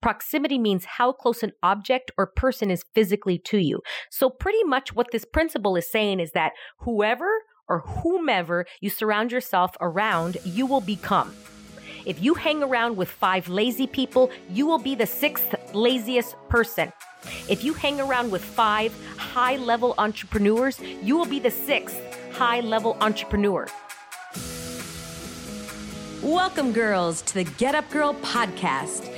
Proximity means how close an object or person is physically to you. So, pretty much what this principle is saying is that whoever or whomever you surround yourself around, you will become. If you hang around with five lazy people, you will be the sixth laziest person. If you hang around with five high level entrepreneurs, you will be the sixth high level entrepreneur. Welcome, girls, to the Get Up Girl podcast,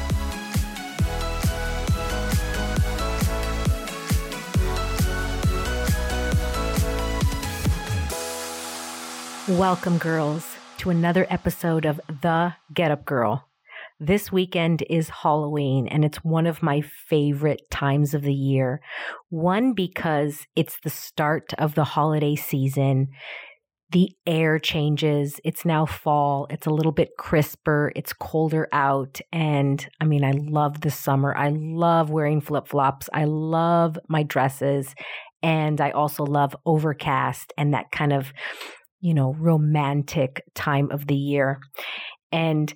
Welcome, girls, to another episode of The Get Up Girl. This weekend is Halloween, and it's one of my favorite times of the year. One, because it's the start of the holiday season the air changes. It's now fall. It's a little bit crisper. It's colder out. And I mean, I love the summer. I love wearing flip flops. I love my dresses. And I also love overcast and that kind of, you know, romantic time of the year. And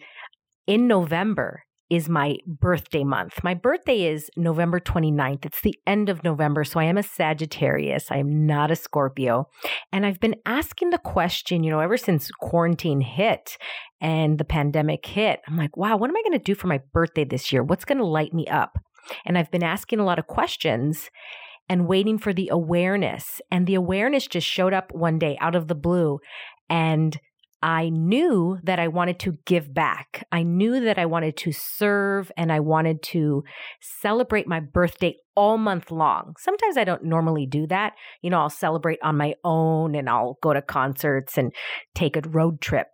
in November, is my birthday month. My birthday is November 29th. It's the end of November. So I am a Sagittarius. I am not a Scorpio. And I've been asking the question, you know, ever since quarantine hit and the pandemic hit, I'm like, wow, what am I going to do for my birthday this year? What's going to light me up? And I've been asking a lot of questions and waiting for the awareness. And the awareness just showed up one day out of the blue. And I knew that I wanted to give back. I knew that I wanted to serve and I wanted to celebrate my birthday all month long. Sometimes I don't normally do that. You know, I'll celebrate on my own and I'll go to concerts and take a road trip.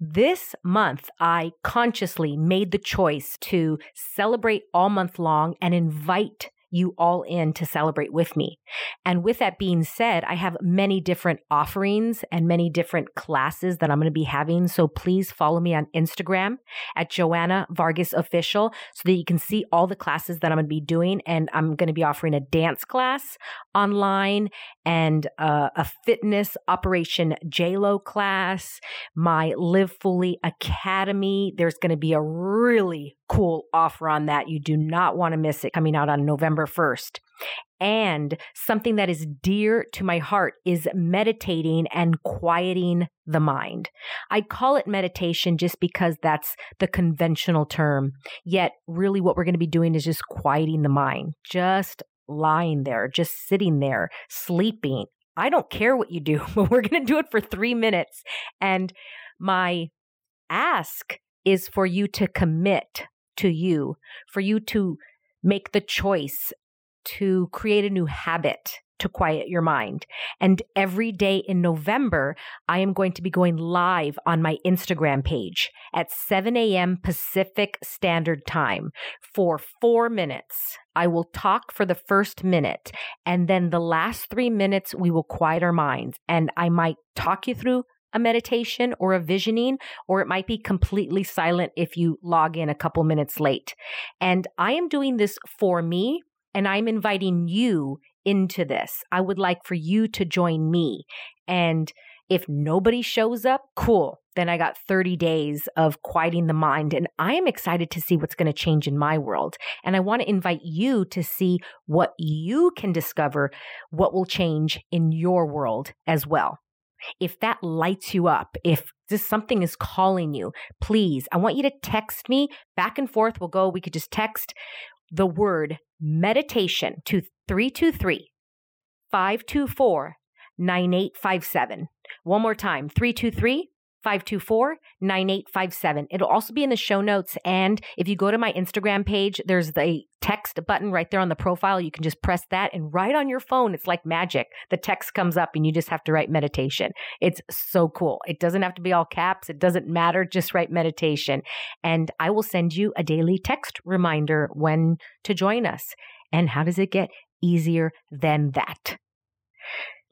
This month, I consciously made the choice to celebrate all month long and invite you all in to celebrate with me. And with that being said, I have many different offerings and many different classes that I'm going to be having. So please follow me on Instagram at Joanna Vargas Official so that you can see all the classes that I'm going to be doing. And I'm going to be offering a dance class online and uh, a fitness Operation JLo class, my Live Fully Academy. There's going to be a really cool offer on that. You do not want to miss it coming out on November 1st. And something that is dear to my heart is meditating and quieting the mind. I call it meditation just because that's the conventional term. Yet, really, what we're going to be doing is just quieting the mind, just lying there, just sitting there, sleeping. I don't care what you do, but we're going to do it for three minutes. And my ask is for you to commit to you, for you to make the choice to create a new habit to quiet your mind. And every day in November, I am going to be going live on my Instagram page at 7 a.m. Pacific Standard Time for four minutes. I will talk for the first minute, and then the last three minutes, we will quiet our minds. And I might talk you through a meditation or a visioning, or it might be completely silent if you log in a couple minutes late. And I am doing this for me, and I'm inviting you into this. I would like for you to join me. And if nobody shows up, cool. Then I got 30 days of quieting the mind. And I am excited to see what's going to change in my world. And I want to invite you to see what you can discover, what will change in your world as well if that lights you up, if this something is calling you, please, I want you to text me back and forth. We'll go, we could just text the word meditation to 323 524 9857. One more time 323 524 9857. It'll also be in the show notes. And if you go to my Instagram page, there's the text button right there on the profile. You can just press that and write on your phone. It's like magic. The text comes up and you just have to write meditation. It's so cool. It doesn't have to be all caps. It doesn't matter. Just write meditation. And I will send you a daily text reminder when to join us. And how does it get easier than that?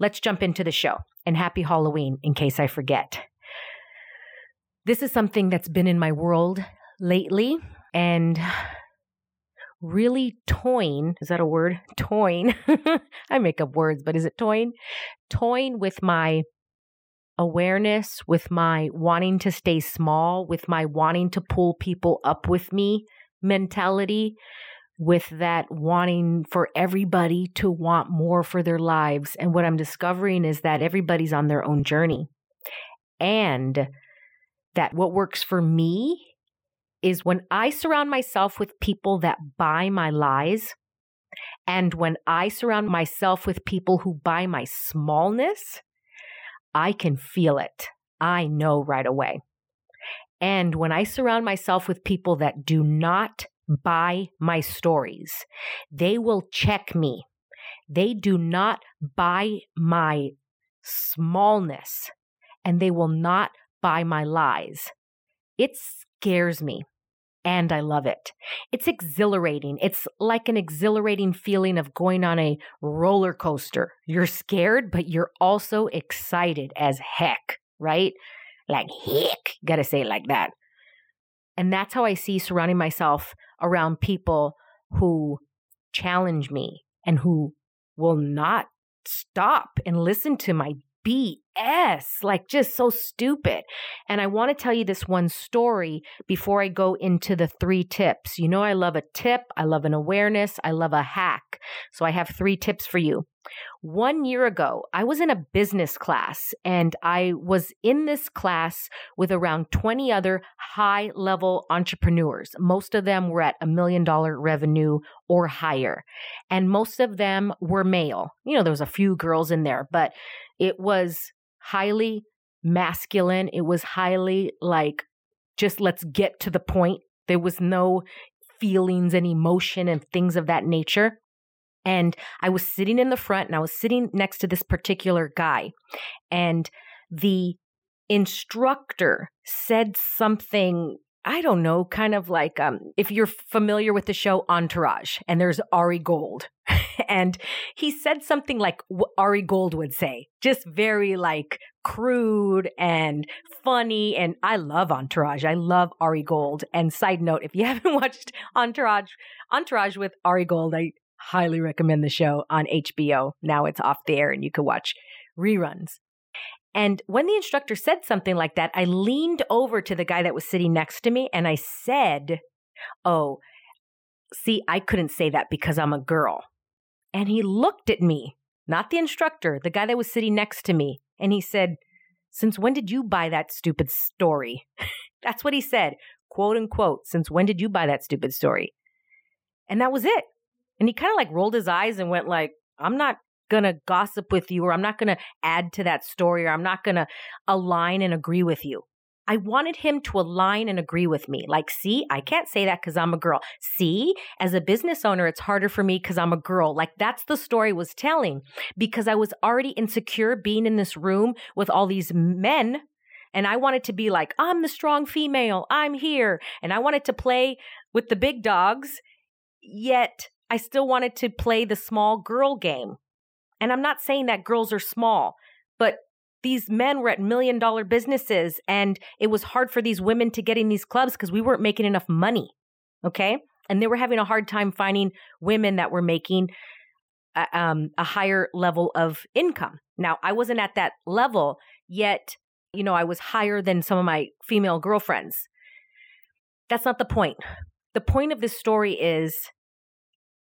Let's jump into the show. And happy Halloween in case I forget. This is something that's been in my world lately and really toying. Is that a word? Toying. I make up words, but is it toying? Toying with my awareness, with my wanting to stay small, with my wanting to pull people up with me mentality, with that wanting for everybody to want more for their lives. And what I'm discovering is that everybody's on their own journey. And that what works for me is when I surround myself with people that buy my lies, and when I surround myself with people who buy my smallness, I can feel it. I know right away. And when I surround myself with people that do not buy my stories, they will check me. They do not buy my smallness and they will not buy my lies. It scares me and I love it. It's exhilarating. It's like an exhilarating feeling of going on a roller coaster. You're scared, but you're also excited as heck, right? Like heck, gotta say it like that. And that's how I see surrounding myself around people who challenge me and who will not stop and listen to my BS, like just so stupid. And I want to tell you this one story before I go into the three tips. You know, I love a tip, I love an awareness, I love a hack. So I have three tips for you. One year ago, I was in a business class and I was in this class with around 20 other high level entrepreneurs. Most of them were at a million dollar revenue or higher. And most of them were male. You know, there was a few girls in there, but it was highly masculine. It was highly like, just let's get to the point. There was no feelings and emotion and things of that nature. And I was sitting in the front and I was sitting next to this particular guy. And the instructor said something I don't know, kind of like um, if you're familiar with the show Entourage, and there's Ari Gold, and he said something like Ari Gold would say, just very like crude and funny. And I love Entourage. I love Ari Gold. And side note, if you haven't watched Entourage, Entourage with Ari Gold, I highly recommend the show on HBO. Now it's off the air and you can watch reruns. And when the instructor said something like that, I leaned over to the guy that was sitting next to me and I said, Oh, see, I couldn't say that because I'm a girl. And he looked at me, not the instructor, the guy that was sitting next to me. And he said, Since when did you buy that stupid story? That's what he said, quote unquote. Since when did you buy that stupid story? And that was it. And he kind of like rolled his eyes and went like, I'm not going to gossip with you or I'm not going to add to that story or I'm not going to align and agree with you. I wanted him to align and agree with me. Like, see, I can't say that because I'm a girl. See, as a business owner, it's harder for me because I'm a girl. Like, that's the story was telling because I was already insecure being in this room with all these men. And I wanted to be like, I'm the strong female. I'm here. And I wanted to play with the big dogs. Yet I still wanted to play the small girl game. And I'm not saying that girls are small, but these men were at million dollar businesses and it was hard for these women to get in these clubs because we weren't making enough money. Okay. And they were having a hard time finding women that were making a, um, a higher level of income. Now, I wasn't at that level yet. You know, I was higher than some of my female girlfriends. That's not the point. The point of this story is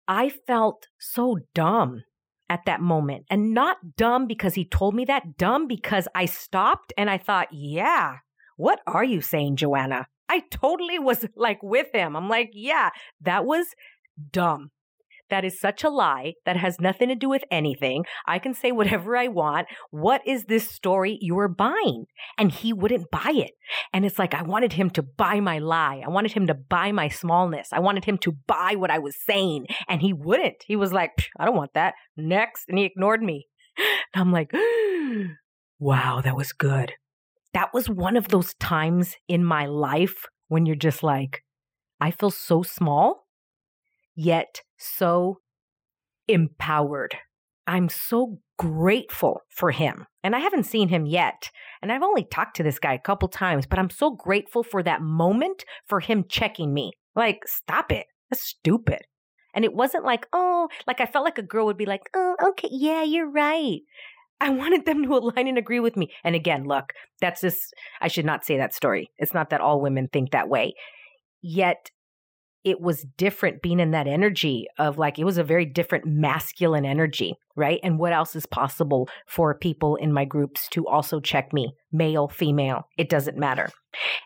I felt so dumb at that moment. And not dumb because he told me that, dumb because I stopped and I thought, yeah, what are you saying, Joanna? I totally was like with him. I'm like, yeah, that was dumb. That is such a lie. That has nothing to do with anything. I can say whatever I want. What is this story you are buying? And he wouldn't buy it. And it's like, I wanted him to buy my lie. I wanted him to buy my smallness. I wanted him to buy what I was saying. And he wouldn't. He was like, I don't want that. Next. And he ignored me. And I'm like, wow, that was good. That was one of those times in my life when you're just like, I feel so small, yet so empowered. I'm so grateful for him. And I haven't seen him yet. And I've only talked to this guy a couple times, but I'm so grateful for that moment for him checking me. Like, stop it. That's stupid. And it wasn't like, oh, like I felt like a girl would be like, oh, okay, yeah, you're right. I wanted them to align and agree with me. And again, look, that's just, I should not say that story. It's not that all women think that way. Yet it was different being in that energy of like, it was a very different masculine energy, right? And what else is possible for people in my groups to also check me, male, female, it doesn't matter.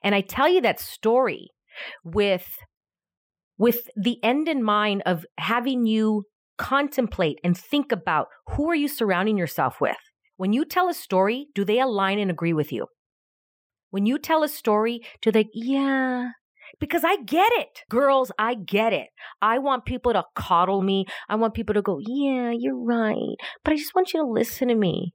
And I tell you that story with with the end in mind of having you contemplate and think about who are you surrounding yourself with? When you tell a story, do they align and agree with you? When you tell a story, do they, yeah, because I get it. Girls, I get it. I want people to coddle me. I want people to go, yeah, you're right. But I just want you to listen to me.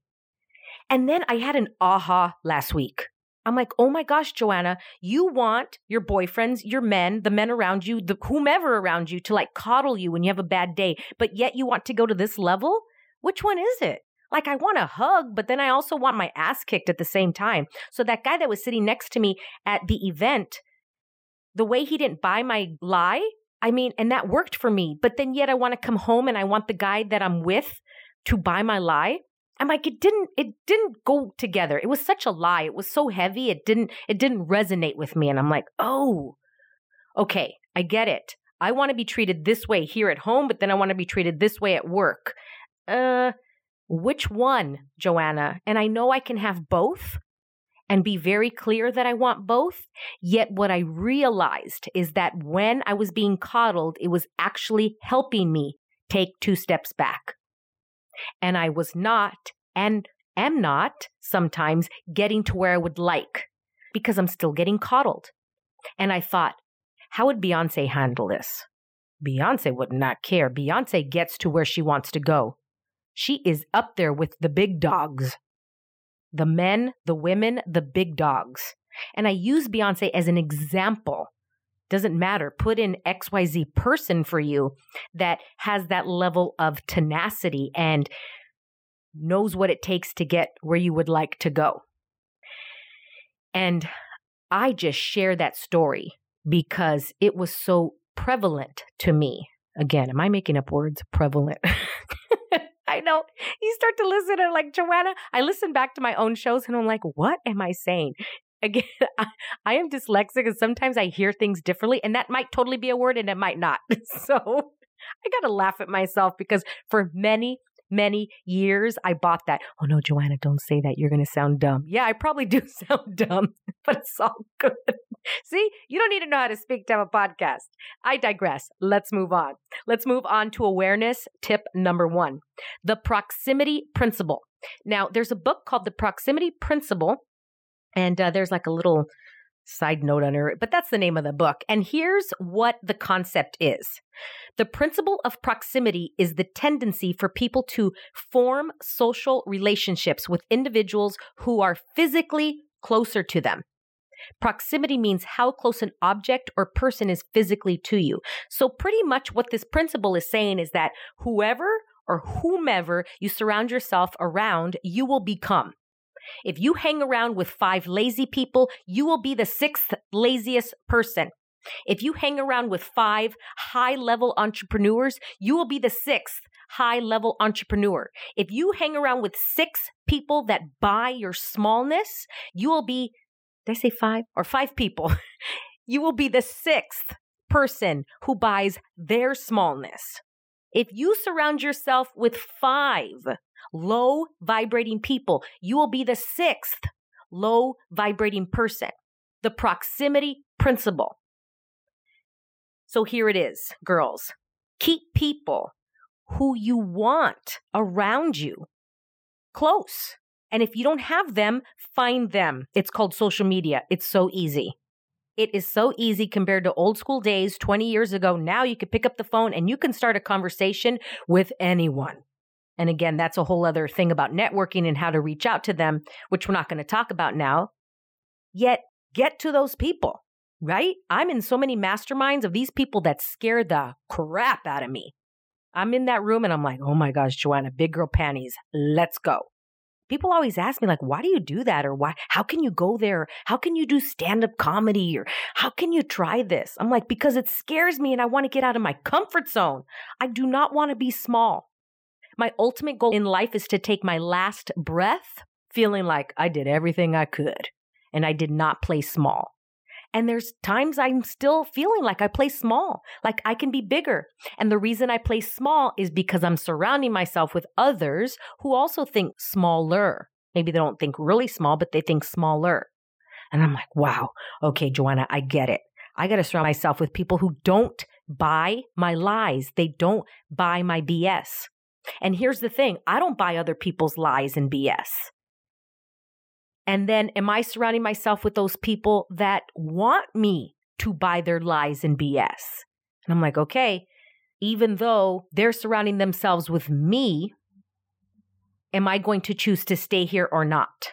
And then I had an aha last week. I'm like, oh my gosh, Joanna, you want your boyfriends, your men, the men around you, the whomever around you to like coddle you when you have a bad day, but yet you want to go to this level? Which one is it? Like, I want a hug, but then I also want my ass kicked at the same time. So that guy that was sitting next to me at the event, the way he didn't buy my lie, I mean, and that worked for me, but then yet I want to come home and I want the guy that I'm with to buy my lie. I'm like, it didn't, it didn't go together. It was such a lie. It was so heavy. It didn't, it didn't resonate with me. And I'm like, oh, okay, I get it. I want to be treated this way here at home, but then I want to be treated this way at work. Uh, which one, Joanna? And I know I can have both and be very clear that I want both. Yet what I realized is that when I was being coddled, it was actually helping me take two steps back. And I was not and am not sometimes getting to where I would like because I'm still getting coddled. And I thought, how would Beyonce handle this? Beyonce would not care. Beyonce gets to where she wants to go. She is up there with the big dogs. The men, the women, the big dogs. And I use Beyonce as an example doesn't matter. Put in XYZ person for you that has that level of tenacity and knows what it takes to get where you would like to go. And I just share that story because it was so prevalent to me. Again, am I making up words? Prevalent. I know. You start to listen and like, Joanna, I listen back to my own shows and I'm like, what am I saying? again, I, I, am dyslexic and sometimes I hear things differently, and that might totally be a word and it might not. So I got to laugh at myself because for many, many years I bought that. Oh no, Joanna, don't say that. You're going to sound dumb. Yeah, I probably do sound dumb, but it's all good. See, you don't need to know how to speak to have a podcast. I digress. Let's move on. Let's move on to awareness tip number one the proximity principle. Now, there's a book called The Proximity Principle and uh, there's like a little side note on it, but that's the name of the book. And here's what the concept is the principle of proximity is the tendency for people to form social relationships with individuals who are physically closer to them. Proximity means how close an object or person is physically to you. So, pretty much what this principle is saying is that whoever or whomever you surround yourself around, you will become. If you hang around with five lazy people, you will be the sixth laziest person. If you hang around with five high level entrepreneurs, you will be the sixth high level entrepreneur. If you hang around with six people that buy your smallness, you will be, did I say five or five people? you will be the sixth person who buys their smallness. If you surround yourself with five low vibrating people. You will be the sixth low vibrating person. The proximity principle. So here it is, girls. Keep people who you want around you close. And if you don't have them, find them. It's called social media. It's so easy. It is so easy compared to old school days 20 years ago. Now you can pick up the phone and you can start a conversation with anyone. And again, that's a whole other thing about networking and how to reach out to them, which we're not going to talk about now. Yet get to those people, right? I'm in so many masterminds of these people that scare the crap out of me. I'm in that room and I'm like, oh my gosh, Joanna, big girl panties, let's go people always ask me like why do you do that? Or why how can you go there? How can you do stand up comedy? Or how can you try this? I'm like because it scares me and i want to get out of my comfort zone. I do not want to be small. My ultimate goal in life is to take my last breath feeling like i did everything i could and i did not play small and there's times I'm still feeling like I play small, like I can be bigger. And the reason I play small is because I'm surrounding myself with others who also think smaller. Maybe they don't think really small, but they think smaller. And I'm like, wow, okay, Joanna, I get it. I got to surround myself with people who don't buy my lies. They don't buy my BS. And here's the thing I don't buy other people's lies and BS. And then am I surrounding myself with those people that want me to buy their lies and BS? And I'm like, okay, even though they're surrounding themselves with me, am I going to choose to stay here or not?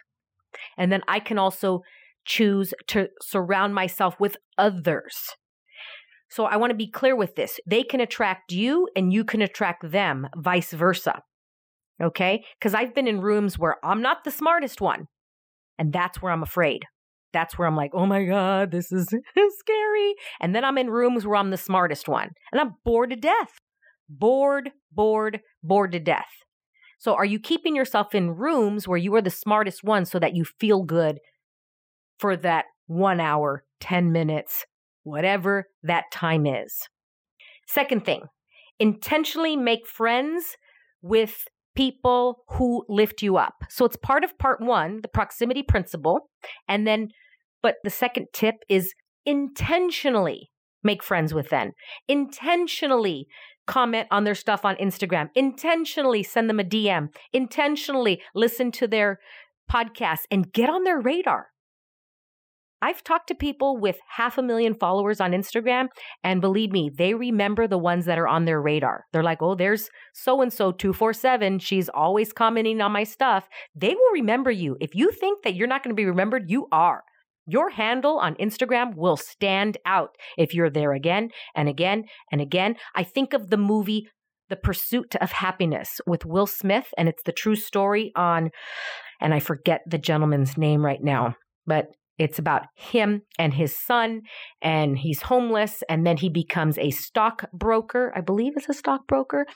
And then I can also choose to surround myself with others. So I want to be clear with this. They can attract you and you can attract them, vice versa. Okay? Because I've been in rooms where I'm not the smartest one. And that's where I'm afraid. That's where I'm like, oh my God, this is scary. And then I'm in rooms where I'm the smartest one and I'm bored to death. Bored, bored, bored to death. So are you keeping yourself in rooms where you are the smartest one so that you feel good for that one hour, 10 minutes, whatever that time is? Second thing, intentionally make friends with people who lift you up. So it's part of part one, the proximity principle. And then, but the second tip is intentionally make friends with them, intentionally comment on their stuff on Instagram, intentionally send them a DM, intentionally listen to their podcast and get on their radar. I've talked to people with half a million followers on Instagram, and believe me, they remember the ones that are on their radar. They're like, oh, there's so and so 247. She's always commenting on my stuff. They will remember you. If you think that you're not going to be remembered, you are. Your handle on Instagram will stand out if you're there again and again and again. I think of the movie The Pursuit of Happiness with Will Smith, and it's the true story on, and I forget the gentleman's name right now, but it's about him and his son, and he's homeless, and then he becomes a stockbroker. I believe it's a stockbroker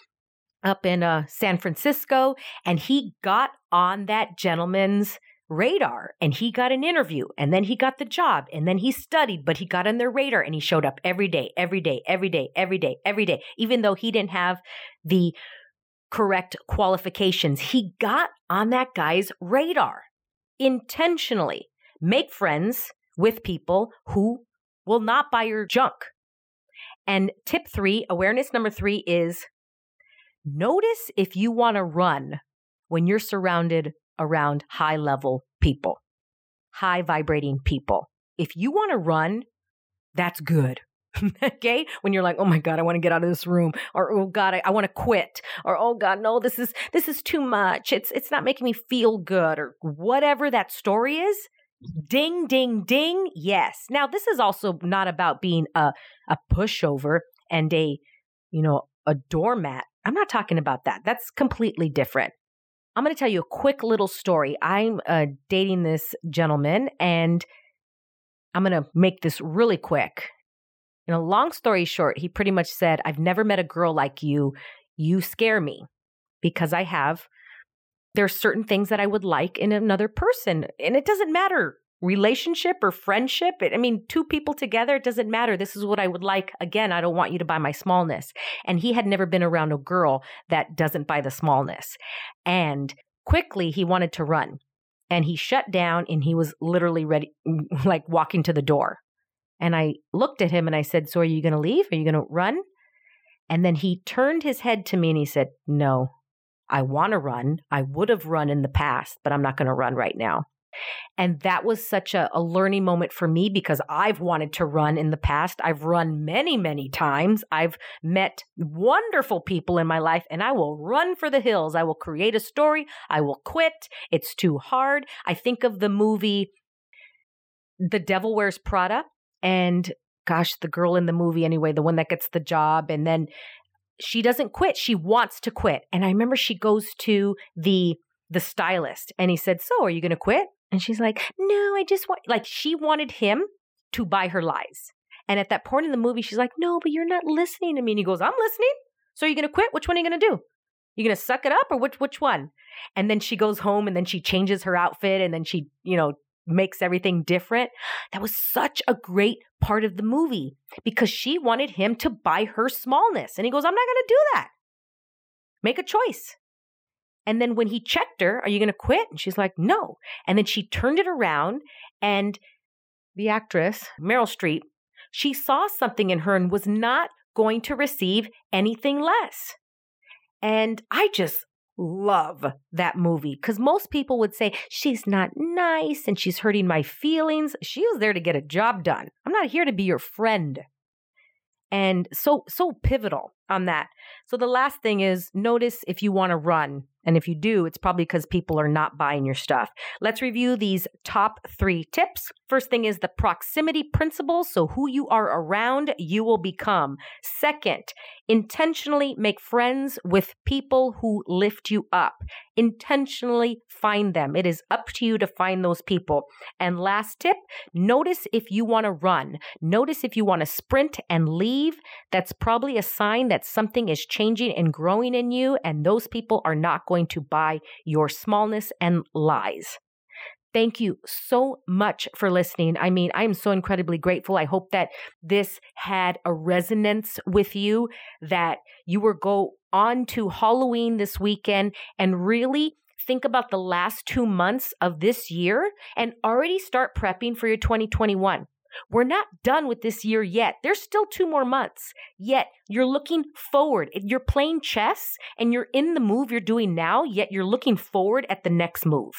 up in uh, San Francisco, and he got on that gentleman's radar and he got an interview and then he got the job and then he studied but he got on their radar and he showed up every day every day every day every day every day even though he didn't have the correct qualifications he got on that guy's radar intentionally make friends with people who will not buy your junk. And tip three, awareness number three is notice if you want to run when you're surrounded around high level people, high vibrating people. If you want to run, that's good. okay when you're like oh my god i want to get out of this room or oh god i, I want to quit or oh god no this is this is too much it's it's not making me feel good or whatever that story is Ding, ding, ding. Yes. Now, this is also not about being a, a pushover and a, you know, a doormat. I'm not talking about that. That's completely different. I'm going to tell you a quick little story. I'm uh, dating this gentleman and I'm going to make this really quick. In a long story short, he pretty much said, I've never met a girl like you. You scare me because I have there's certain things that I would like in another person. And it doesn't matter relationship or friendship. I mean, two people together, it doesn't matter. This is what I would like. Again, I don't want you to buy my smallness. And he had never been around a girl that doesn't buy the smallness. And quickly he wanted to run and he shut down and he was literally ready, like walking to the door. And I looked at him and I said, So are you going to leave? Are you going to run? And then he turned his head to me and he said, No, I want to run. I would have run in the past, but I'm not going to run right now. And that was such a, a, learning moment for me because I've wanted to run in the past. I've run many, many times. I've met wonderful people in my life and I will run for the hills. I will create a story. I will quit. It's too hard. I think of the movie The Devil Wears Prada and gosh, the girl in the movie anyway, the one that gets the job and then she doesn't quit. She wants to quit. And I remember she goes to the the stylist and he said, "So, are you going to quit?" And she's like, "No, I just want like she wanted him to buy her lies." And at that point in the movie, she's like, "No, but you're not listening to me." And he goes, "I'm listening. So are you going to quit? Which one are you going to do? You going to suck it up or which which one?" And then she goes home and then she changes her outfit and then she, you know, makes everything different. That was such a great part of the movie because she wanted him to buy her smallness. And he goes, I'm not going to do that. Make a choice. And then when he checked her, Are you going to quit? And she's like, No. And then she turned it around and the actress, Meryl Streep, she saw something in her and was not going to receive anything less. And I just love that movie because most people would say she's not nice and she's hurting my feelings. She was there to get a job done. I'm not here to be your friend. And so, so pivotal on that. So the last thing is notice if you want to run and if you do, it's probably because people are not buying your stuff. Let's review these top three tips. First thing is the proximity principle. So, who you are around, you will become. Second, intentionally make friends with people who lift you up. Intentionally find them. It is up to you to find those people. And last tip notice if you want to run. Notice if you want to sprint and leave. That's probably a sign that something is changing and growing in you, and those people are not going to buy your smallness and lies. Thank you so much for listening. I mean, I am so incredibly grateful. I hope that this had a resonance with you, that you will go on to Halloween this weekend and really think about the last two months of this year and already start prepping for your 2021. We're not done with this year yet. There's still two more months. Yet you're looking forward. You're playing chess and you're in the move you're doing now, yet you're looking forward at the next move.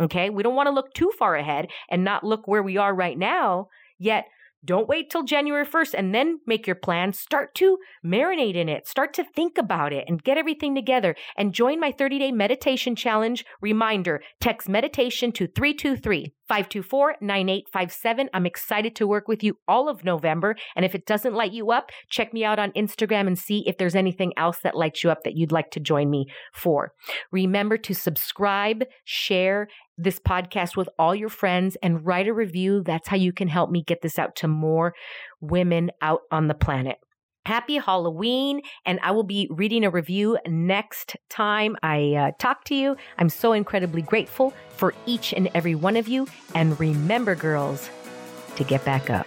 Okay. We don't want to look too far ahead and not look where we are right now. Yet don't wait till January 1st and then make your plan. Start to marinate in it. Start to think about it and get everything together. And join my 30 day meditation challenge. Reminder text meditation to 323 524 9857. I'm excited to work with you all of November. And if it doesn't light you up, check me out on Instagram and see if there's anything else that lights you up that you'd like to join me for. Remember to subscribe, share, this podcast with all your friends and write a review. That's how you can help me get this out to more women out on the planet. Happy Halloween, and I will be reading a review next time I uh, talk to you. I'm so incredibly grateful for each and every one of you. And remember, girls, to get back up.